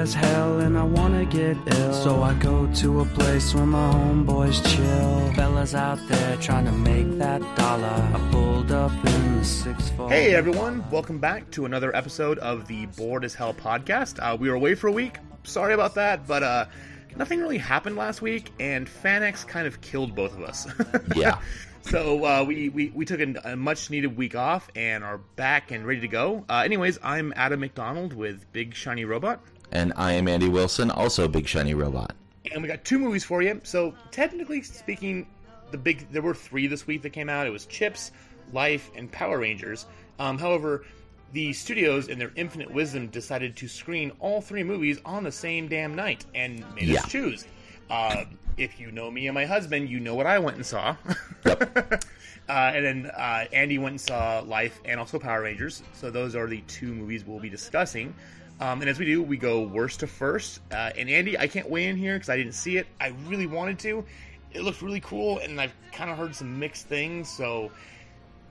as hell and I wanna get ill. So I go to a place where my homeboys chill. Fellas out there trying to make that dollar. I pulled up in the six four. Hey everyone, welcome back to another episode of the Bored as Hell podcast. Uh, we were away for a week. Sorry about that, but uh, nothing really happened last week, and FanX kind of killed both of us. Yeah. so uh, we, we we took a, a much needed week off and are back and ready to go. Uh, anyways, I'm Adam McDonald with Big Shiny Robot, And I am Andy Wilson, also a big shiny robot. and we got two movies for you. So technically speaking, the big there were three this week that came out. It was Chips, Life, and Power Rangers. Um, however, the studios, in their infinite wisdom, decided to screen all three movies on the same damn night and made Yeah. us choose. Uh, if you know me and my husband, you know what I went and saw. Yep. Uh, and then uh, Andy went and saw Life and also Power Rangers. So those are the two movies we'll be discussing. Um, and as we do, we go worst to first. Uh, and Andy, I can't weigh in here because I didn't see it. I really wanted to. It looked really cool, and I've kind of heard some mixed things. So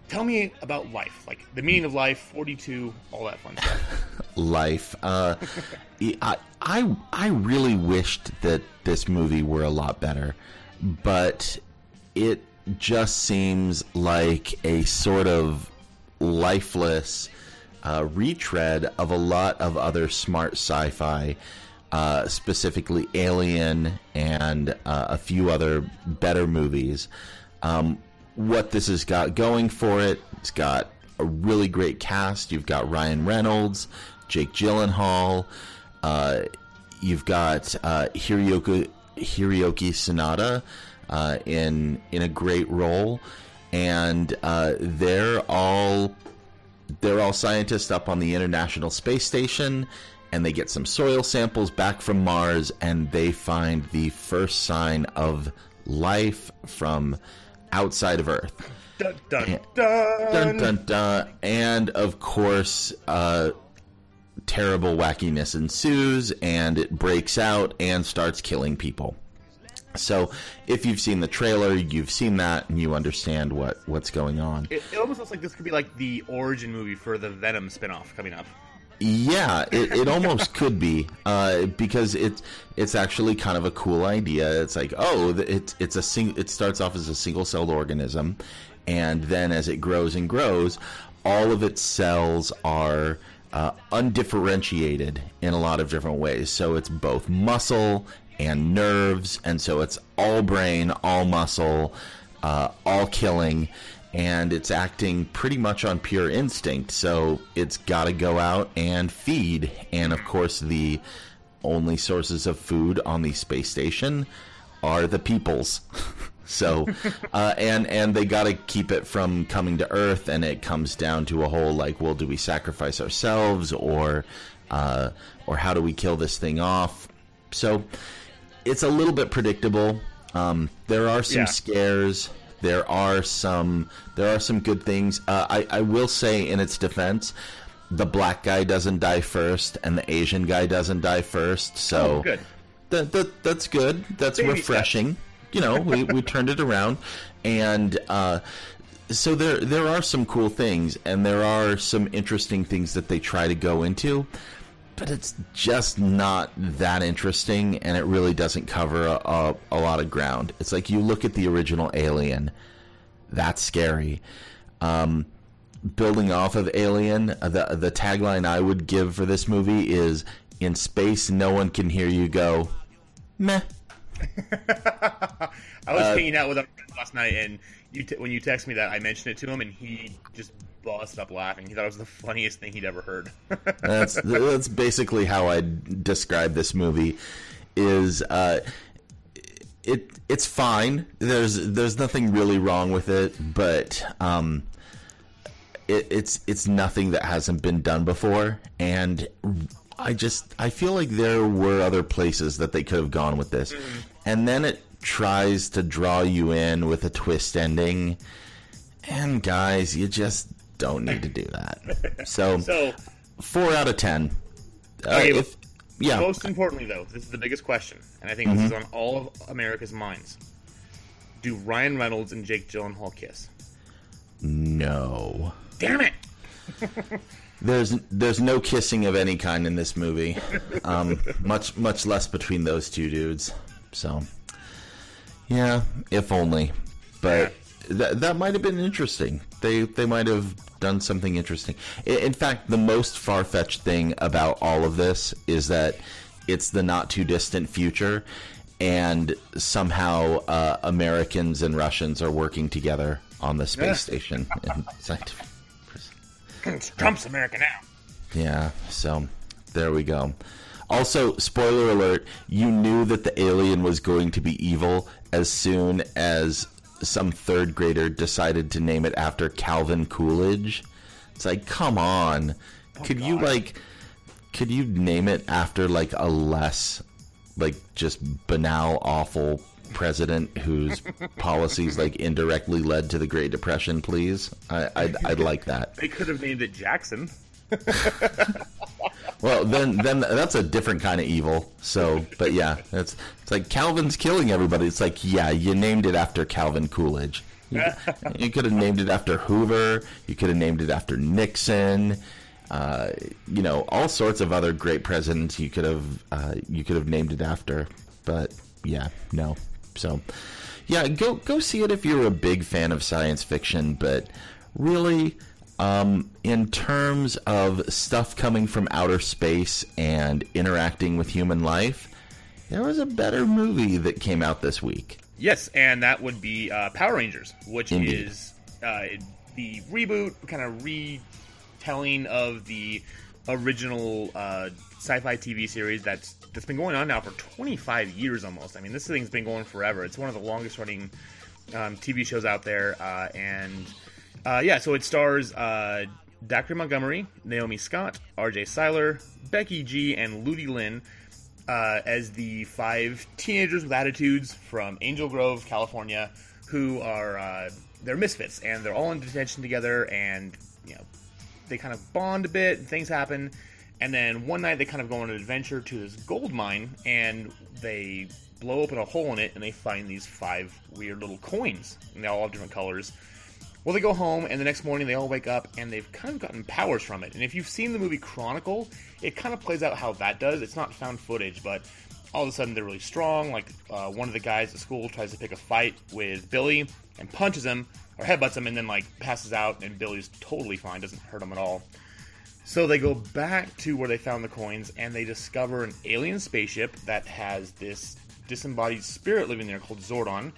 tell me about life, like the meaning of life, 42, all that fun stuff. Life. Uh, I, I, I really wished that this movie were a lot better, but it just seems like a sort of lifeless uh, retread of a lot of other smart sci-fi, uh, specifically Alien and uh, a few other better movies. Um, what this has got going for it, it's got a really great cast. You've got Ryan Reynolds, Jake Gyllenhaal. Uh, you've got uh, Hiroyuki, Hiroyuki Sanada uh, in in a great role, and uh, they're all they're all scientists up on the International Space Station, and they get some soil samples back from Mars, and they find the first sign of life from outside of Earth. dun, dun, dun. Dun dun dun! And of course, uh, terrible wackiness ensues, and it breaks out and starts killing people. So, if you've seen the trailer, you've seen that, and you understand what what's going on. It, it almost looks like this could be like the origin movie for the Venom spinoff coming up. Yeah, it, it almost could be uh, because it's it's actually kind of a cool idea. It's like oh, it's it's a sing- it starts off as a single celled organism, and then as it grows and grows, all of its cells are uh, undifferentiated in a lot of different ways. So it's both muscle and nerves, and so it's all brain, all muscle, uh, all killing, and it's acting pretty much on pure instinct. So it's got to go out and feed, and of course the only sources of food on the space station are the peoples. so, uh, and and they got to keep it from coming to Earth, and it comes down to a whole like, well, do we sacrifice ourselves, or uh, or how do we kill this thing off? So, it's a little bit predictable. Um, there are some Yeah. scares. There are some there are some good things. Uh, I I will say in its defense, the black guy doesn't die first, and the Asian guy doesn't die first. So Oh, good. that, that that's good. That's Baby refreshing. You know, we, we turned it around, and uh, so there there are some cool things, and there are some interesting things that they try to go into, but it's just not that interesting, and it really doesn't cover a, a, a lot of ground. It's like you look at the original Alien, that's scary. Um, building off of Alien, uh, the the tagline I would give for this movie is "In space, no one can hear you go." Meh. I Uh, was hanging out with him last night, and you t- when you text me that, I mentioned it to him, and he just busted up laughing. He thought it was the funniest thing he'd ever heard. That's that's basically how I describe this movie. Is uh, it it's fine. There's there's nothing really wrong with it, but um, it, it's it's nothing that hasn't been done before, and I just I feel like there were other places that they could have gone with this, and then it tries to draw you in with a twist ending, and guys, you just don't need to do that. So, so, four out of ten. Uh, Okay, if- yeah, most importantly, though, this is the biggest question, and I think this is on all of America's minds: Do Ryan Reynolds and Jake Gyllenhaal kiss? no. Damn it! there's there's no kissing of any kind in this movie. Um, much much less between those two dudes. So, yeah, if only. But that that might have been interesting. They they might have done something interesting. In, fact, the most far fetched thing about all of this is that it's the not too distant future, and somehow uh, Americans and Russians are working together on the space Yeah. station. in Trump's America now. yeah, so there we go. Also, spoiler alert, you knew that the alien was going to be evil as soon as some third grader decided to name it after Calvin Coolidge. It's like, come on. Oh, could you like could you name it after like a less like just banal awful president whose policies like indirectly led to the Great Depression, please? I I'd, I'd like that. They could have named it Jackson. Well, then, then that's a different kind of evil. So, but yeah, it's it's like Calvin's killing everybody. It's like, yeah, you named it after Calvin Coolidge. You, you could have named it after Hoover. You could have named it after Nixon. Uh, you know, all sorts of other great presidents. You could have uh, you could have named it after. But yeah, no. So, yeah, go go see it if you're a big fan of science fiction. But really, um, in terms of stuff coming from outer space and interacting with human life, there was a better movie that came out this week. Yes, and that would be uh, Power Rangers, which Indeed. is uh, the reboot, kind of retelling of the original uh, sci-fi TV series that's that's been going on now for 25 years almost. I mean, this thing's been going forever. It's one of the longest-running um, TV shows out there, uh, and uh, yeah, so it stars uh, Dacre Montgomery, Naomi Scott, R.J. Cyler, Becky G, and Ludi Lin uh, as the five teenagers with attitudes from Angel Grove, California, who are uh, they're misfits and they're all in detention together, and you know they kind of bond a bit, and things happen, and then one night they kind of go on an adventure to this gold mine, and they blow open a hole in it, and they find these five weird little coins, and they all have different colors. Well, they go home, and the next morning they all wake up, and they've kind of gotten powers from it. And if you've seen the movie Chronicle, it kind of plays out how that does. It's not found footage, but all of a sudden they're really strong. Like uh, one of the guys at school tries to pick a fight with Billy and punches him or headbutts him, and then like passes out, and Billy's totally fine, doesn't hurt him at all. So they go back to where they found the coins, and they discover an alien spaceship that has this disembodied spirit living there called Zordon,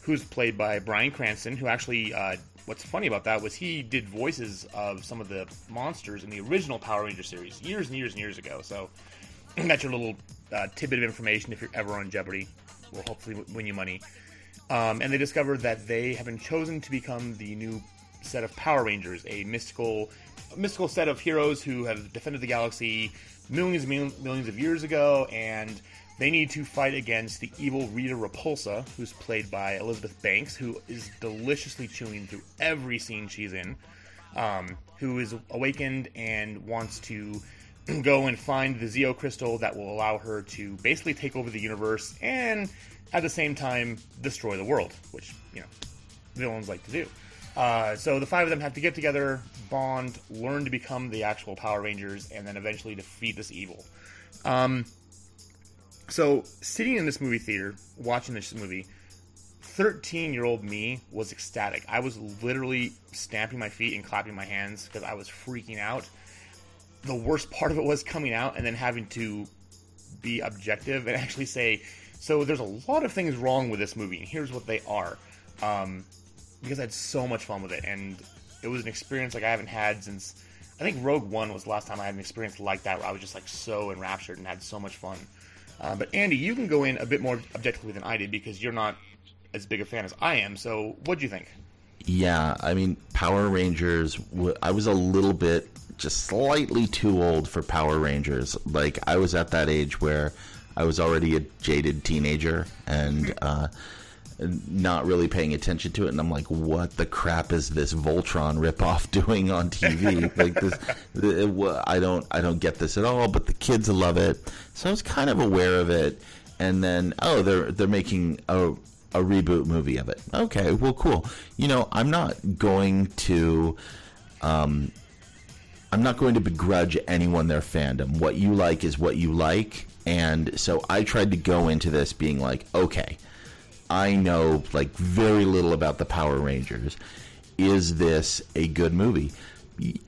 who's played by Bryan Cranston, who actually. Uh, What's funny about that was he did voices of some of the monsters in the original Power Ranger series years and years and years ago. So that's your little uh, tidbit of information if you're ever on Jeopardy. Will hopefully win you money. Um, and they discovered that they have been chosen to become the new set of Power Rangers, a mystical, a mystical set of heroes who have defended the galaxy millions and millions of years ago, and they need to fight against the evil Rita Repulsa, who's played by Elizabeth Banks, who is deliciously chewing through every scene she's in, um, who is awakened and wants to go and find the Zeo crystal that will allow her to basically take over the universe and at the same time destroy the world, which, you know, villains like to do. Uh, so the five of them have to get together, bond, learn to become the actual Power Rangers, and then eventually defeat this evil. Um, so sitting in this movie theater, watching this movie, 13 year old me was ecstatic. I was literally stamping my feet and clapping my hands because I was freaking out. The worst part of it was coming out and then having to be objective and actually say, so there's a lot of things wrong with this movie, and here's what they are. Um, because I had so much fun with it, and it was an experience like I haven't had since I think Rogue One was the last time I had an experience like that, where I was just like so enraptured and had so much fun. Uh, but Andy, you can go in a bit more objectively than I did because you're not as big a fan as I am. So, what do you think? Yeah, I mean, Power Rangers. I was a little bit, just slightly too old for Power Rangers. Like I was at that age where I was already a jaded teenager and uh, not really paying attention to it. And I'm like, what the crap is this Voltron ripoff doing on TV? like this, I don't, I don't get this at all. But the kids love it, so I was kind of aware of it. And then, oh, they're they're making a a reboot movie of it. Okay, well, cool. You know, I'm not going to um, I'm not going to begrudge anyone their fandom. What you like is what you like, and so I tried to go into this being like, okay, I know like very little about the Power Rangers. Is this a good movie?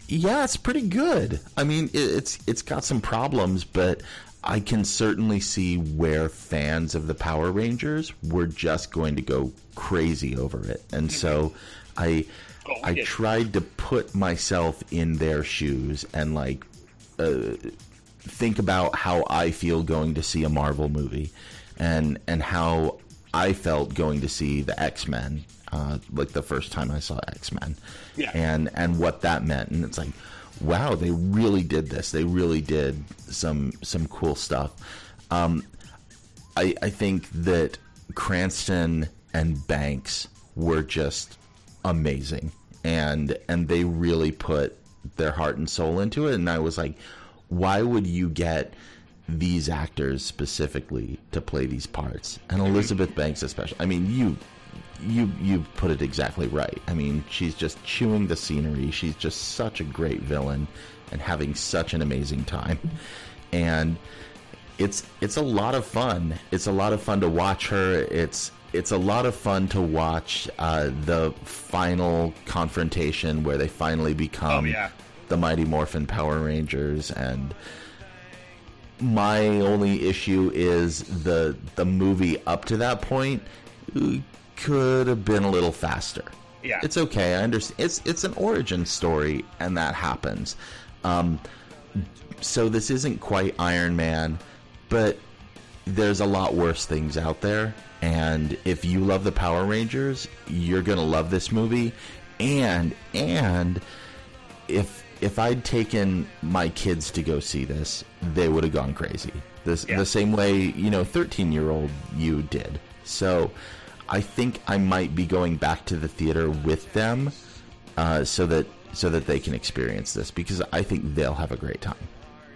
yeah, it's pretty good. I mean, it's it's got some problems, but I can certainly see where fans of the Power Rangers were just going to go crazy over it, and so I oh, I tried to put myself in their shoes and like uh, think about how I feel going to see a Marvel movie, and and how I felt going to see the X Men uh, like the first time I saw X Men, yeah. and and what that meant, and it's like, wow, they really did this. They really did some some cool stuff. Um, I I think that Cranston and Banks were just amazing, and and they really put their heart and soul into it. And I was like, why would you get these actors specifically to play these parts and Elizabeth Banks especially I mean you you you put it exactly right. I mean, she's just chewing the scenery. She's just such a great villain and having such an amazing time. And it's it's a lot of fun. It's a lot of fun to watch her. It's it's a lot of fun to watch uh, the final confrontation where they finally become oh, yeah. the Mighty Morphin Power Rangers and my only issue is the the movie up to that point could have been a little faster. Yeah, it's okay. I understand. It's it's an origin story, and that happens. Um, so this isn't quite Iron Man, but there's a lot worse things out there. And if you love the Power Rangers, you're gonna love this movie. And and if if I'd taken my kids to go see this, they would have gone crazy. This yeah. the same way you know, thirteen year old you did. So I think I might be going back to the theater with them, uh, so that so that they can experience this because I think they'll have a great time.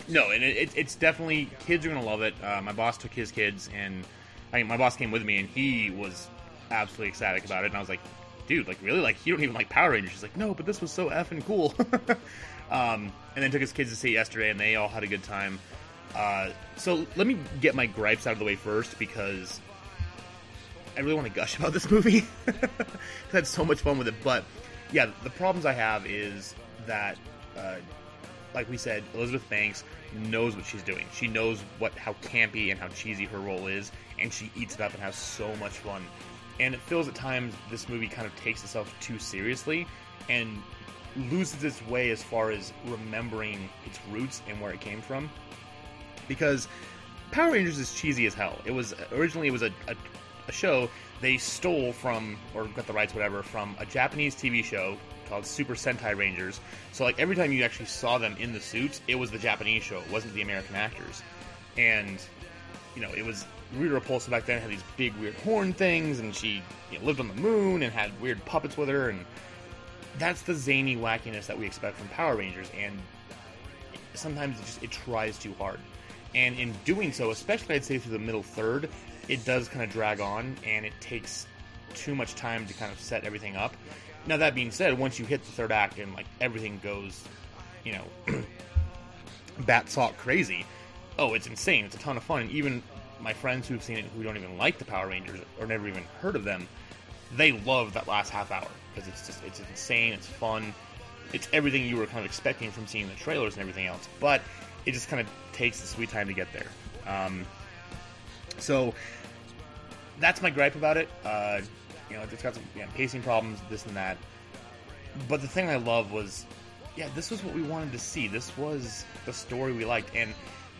No, and it, it's definitely kids are gonna love it. Uh, my boss took his kids, and I mean, my boss came with me, and he was absolutely ecstatic about it. And I was like, dude, like really, like you don't even like Power Rangers? He's like, no, but this was so effing cool. um, and then took his kids to see it yesterday, and they all had a good time. Uh, so let me get my gripes out of the way first because I really want to gush about this movie. I had so much fun with it, but yeah, the problems I have is that, uh, like we said, Elizabeth Banks knows what she's doing. She knows what how campy and how cheesy her role is, and she eats it up and has so much fun. And it feels at times this movie kind of takes itself too seriously and loses its way as far as remembering its roots and where it came from. Because Power Rangers is cheesy as hell. It was originally it was a, a a show they stole from or got the rights whatever from a Japanese TV show called Super Sentai Rangers. So like every time you actually saw them in the suits, it was the Japanese show. It wasn't the American actors. And you know, it was Rita Repulsa back then had these big weird horn things and she you know, lived on the moon and had weird puppets with her and that's the zany wackiness that we expect from Power Rangers and sometimes it just it tries too hard. And in doing so, especially I'd say through the middle third, it does kind of drag on and it takes too much time to kind of set everything up. Now that being said, once you hit the third act and like everything goes, you know, bat sock crazy, oh, it's insane. It's a ton of fun. And even my friends who've seen it who don't even like the Power Rangers or never even heard of them, they love that last half hour because it's just it's insane. It's fun. It's everything you were kind of expecting from seeing the trailers and everything else. But it just kind of takes the sweet time to get there. Um, so that's my gripe about it. Uh, you know, it's got some yeah, pacing problems, this and that. But the thing I love was, yeah, this was what we wanted to see. This was the story we liked. And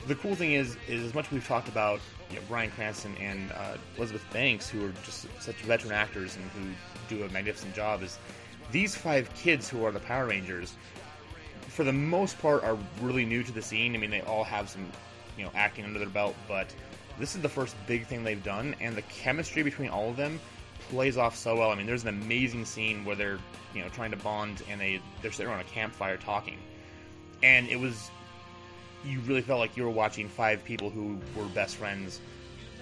the cool thing is, is as much as we've talked about you know, Bryan Cranston and uh, Elizabeth Banks, who are just such veteran actors and who do a magnificent job, is these five kids who are the Power Rangers, for the most part, are really new to the scene. I mean, they all have some, you know, acting under their belt, but this is the first big thing they've done, and the chemistry between all of them plays off so well. I mean, there's an amazing scene where they're you know trying to bond, and they they're sitting around a campfire talking, and it was you really felt like you were watching five people who were best friends,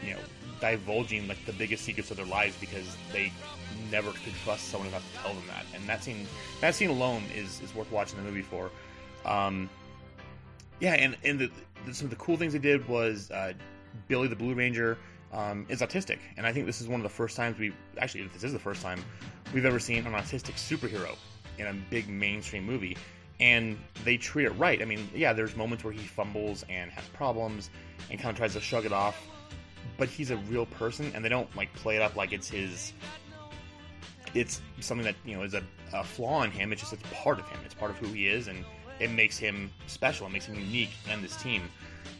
you know, divulging like the biggest secrets of their lives because they never could trust someone enough to tell them that. And that scene, that scene alone is is worth watching the movie for. Um, yeah, and and the, the, some of the cool things they did was uh, Billy the Blue Ranger um, is autistic, and I think this is one of the first times we actually this is the first time we've ever seen an autistic superhero in a big mainstream movie, and they treat it right. I mean, yeah, there's moments where he fumbles and has problems and kind of tries to shrug it off, but he's a real person, and they don't like play it up like it's his. It's something that you know is a, a flaw in him. It's just it's part of him. It's part of who he is, and it makes him special. It makes him unique and this team.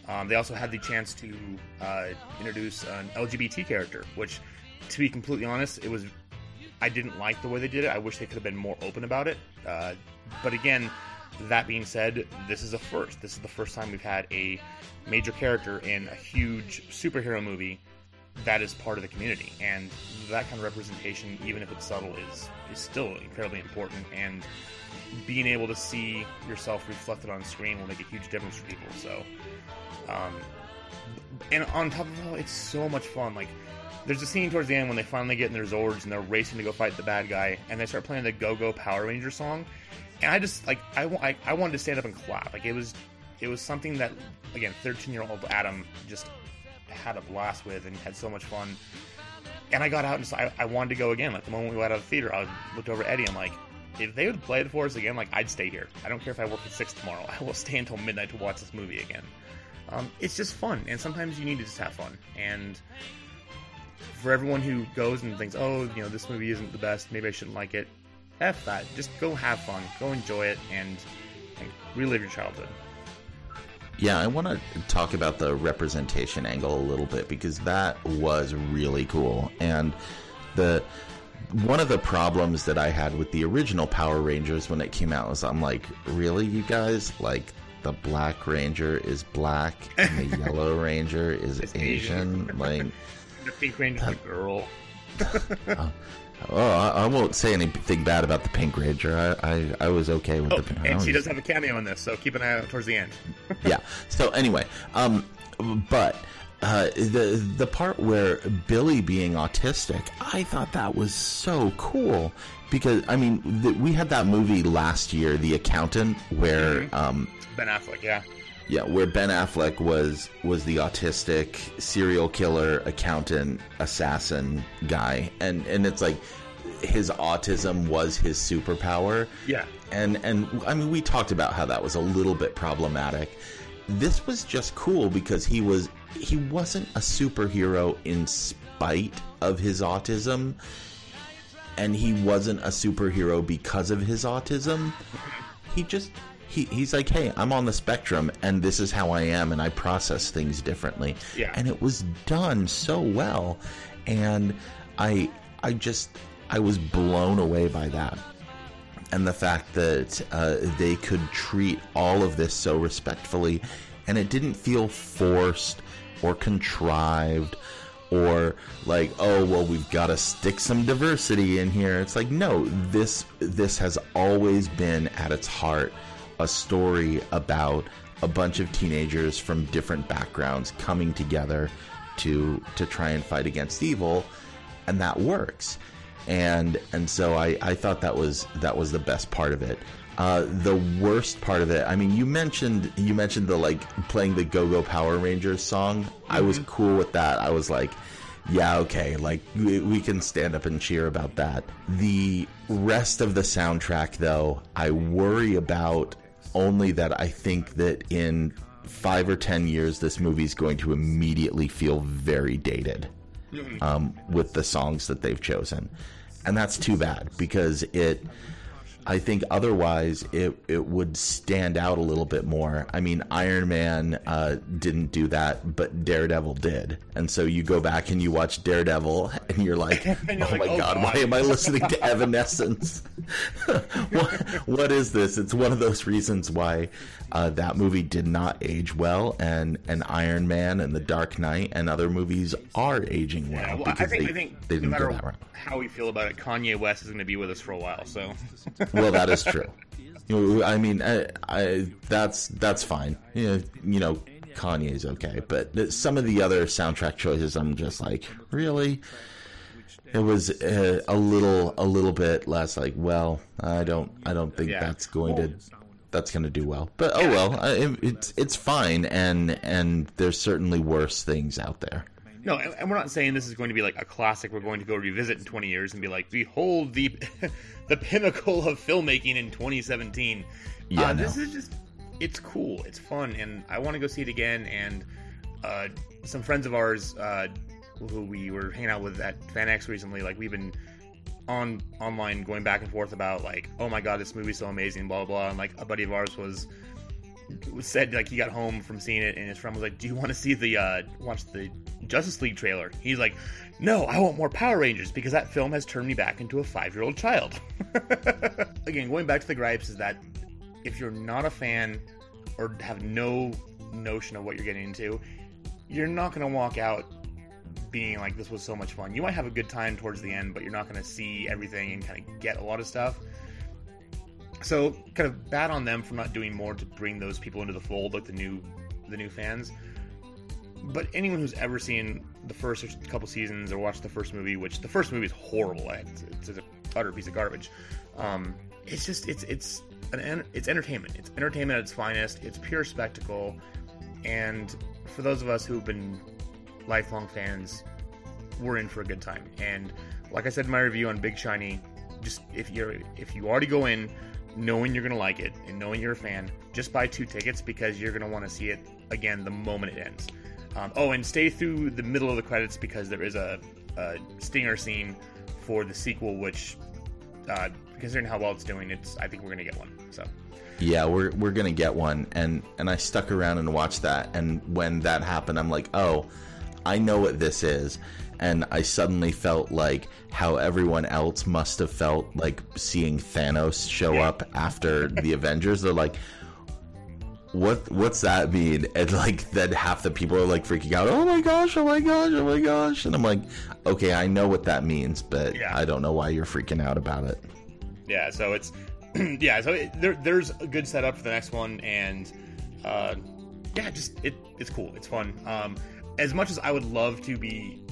Um, they also had the chance to uh, introduce an LGBT character, which, to be completely honest, it was I didn't like the way they did it. I wish they could have been more open about it. Uh, but again, that being said, this is a first. This is the first time we've had a major character in a huge superhero movie that is part of the community, and that kind of representation, even if it's subtle, is is still incredibly important. And being able to see yourself reflected on screen will make a huge difference for people. So, um, and on top of all, it's so much fun. Like, there's a scene towards the end when they finally get in their Zords and they're racing to go fight the bad guy, and they start playing the Go Go Power Ranger song, and I just like I, I, I wanted to stand up and clap. Like it was it was something that again 13 year old Adam just had a blast with and had so much fun. And I got out and just, I, I wanted to go again. Like the moment we got out of the theater, I looked over at Eddie. And I'm like, if they would play it for us again, like I'd stay here. I don't care if I work at six tomorrow. I will stay until midnight to watch this movie again. Um, it's just fun, and sometimes you need to just have fun. And for everyone who goes and thinks, oh, you know, this movie isn't the best, maybe I shouldn't like it. F that. Just go have fun, go enjoy it, and, and relive your childhood. Yeah, I want to talk about the representation angle a little bit because that was really cool. And the one of the problems that I had with the original Power Rangers when it came out was I'm like, really, you guys? Like, the Black Ranger is black and the Yellow Ranger is Asian. Asian. Like, the Pink Ranger's a girl. uh, Oh, I, I, won't say anything bad about the Pink Ranger. I, I, I was okay with oh, the. And she does have a cameo in this, so keep an eye out towards the end. yeah. So anyway, um, but uh, the the part where Billy being autistic, I thought that was so cool because I mean the, we had that movie last year, The Accountant, where mm-hmm. um, Ben Affleck, yeah. Yeah, where Ben Affleck was was the autistic serial killer, accountant, assassin guy, and and it's like his autism was his superpower. Yeah, and and I mean we talked about how that was a little bit problematic. This was just cool because he was he wasn't a superhero in spite of his autism, and he wasn't a superhero because of his autism. He just he, he's like, hey, I'm on the spectrum, and this is how I am, and I process things differently. Yeah. And it was done so well, and I I just I was blown away by that, and the fact that uh, they could treat all of this so respectfully, and it didn't feel forced or contrived or like oh well we've got to stick some diversity in here it's like no this this has always been at its heart a story about a bunch of teenagers from different backgrounds coming together to to try and fight against evil and that works and and so I, I thought that was that was the best part of it uh, the worst part of it i mean you mentioned you mentioned the like playing the go-go power rangers song mm-hmm. i was mm-hmm. cool with that i was like yeah, okay, like we, we, can stand up and cheer about that. The rest of the soundtrack, though, I worry about only that I think that in five or ten years, this movie is going to immediately feel very dated um, with the songs that they've chosen, and that's too bad because it I think otherwise it it would stand out a little bit more. I mean, Iron Man uh, didn't do that, but Daredevil did, and so you go back and you watch Daredevil, and you're like, and you're "Oh like, my oh god, god, why am I listening to Evanescence? what, what is this?" It's one of those reasons why uh, that movie did not age well, and and Iron Man and The Dark Knight and other movies are aging well, yeah, well because I think, they, I think they didn't no matter that how we feel about it, Kanye West is going to be with us for a while. So, well, that is true. I mean, I, I, that's that's fine. You know, you know, Kanye's okay, but some of the other soundtrack choices, I'm just like, really. It was uh, a little, a little bit less like, well, I don't, I don't think yeah. that's going to that's gonna do well. But oh well, it, it's it's fine, and and there's certainly worse things out there. No, and, and we're not saying this is going to be like a classic. We're going to go revisit in 20 years and be like, behold the the pinnacle of filmmaking in 2017. Yeah, uh, no. this is just it's cool, it's fun, and I want to go see it again. And uh, some friends of ours uh, who we were hanging out with at FanX recently, like we've been on online going back and forth about like, oh my god, this movie's so amazing, blah blah blah. And like a buddy of ours was said like he got home from seeing it and his friend was like, "Do you want to see the uh watch the Justice League trailer?" He's like, "No, I want more Power Rangers because that film has turned me back into a 5-year-old child." Again, going back to the gripes is that if you're not a fan or have no notion of what you're getting into, you're not going to walk out being like this was so much fun. You might have a good time towards the end, but you're not going to see everything and kind of get a lot of stuff. So, kind of bad on them for not doing more to bring those people into the fold, like the new, the new fans. But anyone who's ever seen the first couple seasons or watched the first movie, which the first movie is horrible, it's, it's an utter piece of garbage. Um, it's just it's it's an it's entertainment. It's entertainment at its finest. It's pure spectacle, and for those of us who've been lifelong fans, we're in for a good time. And like I said in my review on Big Shiny, just if you're if you already go in knowing you're gonna like it and knowing you're a fan, just buy two tickets because you're gonna want to see it again the moment it ends. Um, oh, and stay through the middle of the credits because there is a, a stinger scene for the sequel, which, uh, considering how well it's doing, it's I think we're gonna get one. So. Yeah, we're we're gonna get one, and and I stuck around and watched that, and when that happened, I'm like, oh, I know what this is, and I suddenly felt like how everyone else must have felt like seeing Thanos show up after the Avengers. They're like, what what's that mean? And like then half the people are like freaking out. Oh my gosh! Oh my gosh! Oh my gosh! And I'm like, okay, I know what that means, but Yeah. I don't know why you're freaking out about it. yeah so it's yeah so it, there, there's a good setup for the next one and uh, yeah just it it's cool it's fun um, as much as i would love to be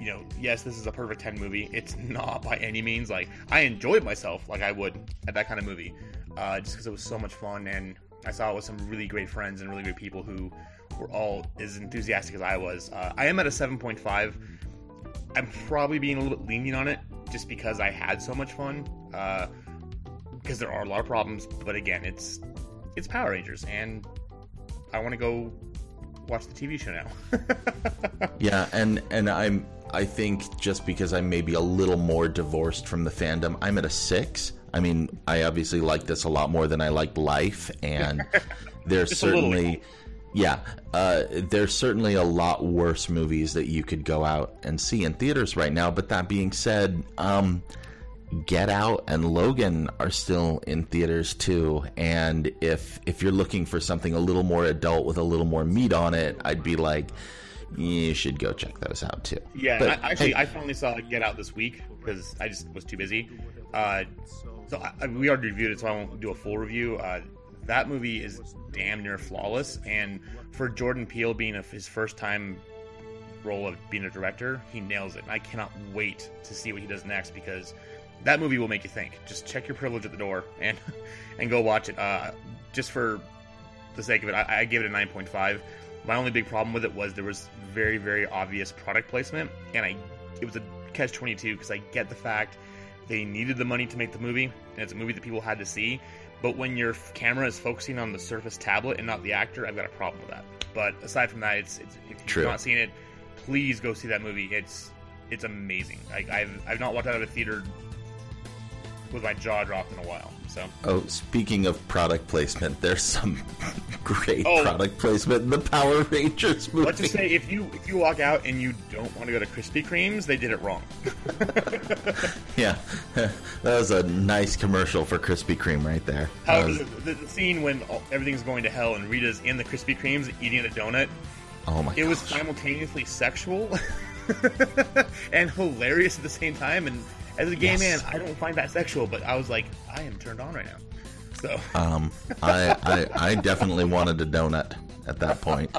you know yes this is a perfect 10 movie it's not by any means like i enjoyed myself like i would at that kind of movie uh, just because it was so much fun and i saw it with some really great friends and really great people who were all as enthusiastic as i was uh, i am at a 7.5 I'm probably being a little bit lenient on it just because I had so much fun. Uh, because there are a lot of problems, but again, it's it's Power Rangers, and I want to go watch the TV show now. Yeah, and and I'm I think just because I'm maybe a little more divorced from the fandom, I'm at a six. I mean, I obviously like this a lot more than I like Life, and there's Just a little certainly, yeah, uh, there's certainly a lot worse movies that you could go out and see in theaters right now. But that being said, um, Get Out and Logan are still in theaters too. And if if you're looking for something a little more adult with a little more meat on it, I'd be like, you should go check those out too. yeah, But, I, actually, hey, I finally saw it Get Out this week because I just was too busy. Uh, so I, we already reviewed it, so I won't do a full review. Uh, that movie is damn near flawless, and for Jordan Peele being a, his first time role of being a director, he nails it. And I cannot wait to see what he does next because that movie will make you think. Just check your privilege at the door and and go watch it. Uh, just for the sake of it, I, I gave it a nine point five. My only big problem with it was there was very very obvious product placement, and I it was a catch twenty two because I get the fact they needed the money to make the movie, and it's a movie that people had to see. But when your camera is focusing on the Surface tablet and not the actor, I've got a problem with that. But aside from that, it's, it's if you've True. not seen it, please go see that movie. It's it's amazing. Like I've I've not walked out of a theater with my jaw dropped in a while. So Oh, speaking of product placement, there's some great Oh. product placement in the Power Rangers movie. let's just say if you if you walk out and you don't want to go to Krispy Kremes, they did it wrong. Yeah, that was a nice commercial for Krispy Kreme right there. However, was- the, the, scene when all, everything's going to hell and Rita's in the Krispy Kremes eating a donut, oh my it was simultaneously sexual and hilarious at the same time. And as a gay Yes. man, I don't find that sexual, but I was like, I am turned on right now. So Um, I, I I definitely wanted a donut at that point,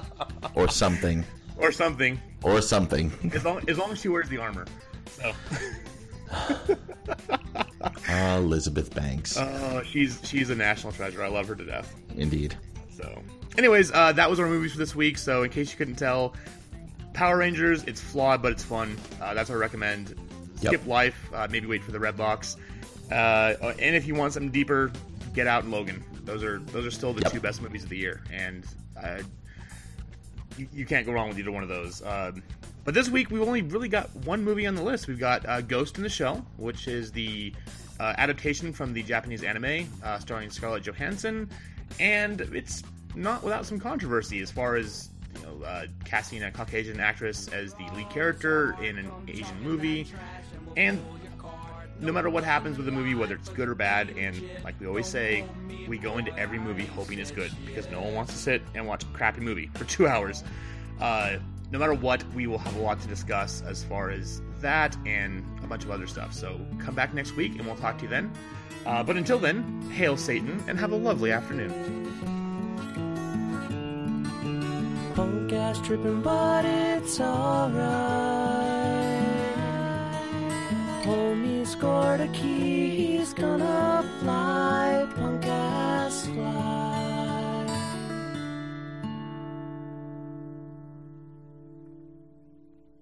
or something, or something, or something. as long as long as she wears the armor. So Oh, Elizabeth Banks. Oh, she's she's a national treasure. I love her to death. Indeed. So, anyways, uh, that was our movies for this week. So, in case you couldn't tell, Power Rangers, it's flawed, but it's fun. Uh, that's what I recommend. Yep. Skip Life, uh, maybe wait for the red box. Uh, and if you want something deeper, Get Out and Logan. Those are those are still the Yep. two best movies of the year, and uh, you, you can't go wrong with either one of those. Um, but this week we've only really got one movie on the list. We've got uh, Ghost in the Shell, which is the uh, adaptation from the Japanese anime uh, starring Scarlett Johansson, and it's not without some controversy as far as you know uh, casting a Caucasian actress as the lead character in an Asian movie, and no matter what happens with the movie, whether it's good or bad, and like we always say, we go into every movie hoping it's good because no one wants to sit and watch a crappy movie for two hours. Uh, no matter what, we will have a lot to discuss as far as that and a bunch of other stuff. So come back next week and we'll talk to you then. Uh, but until then, hail Satan and have a lovely afternoon. Punk ass tripping, but it's alright. Homie scored a key, he's gonna fly. Punk ass fly.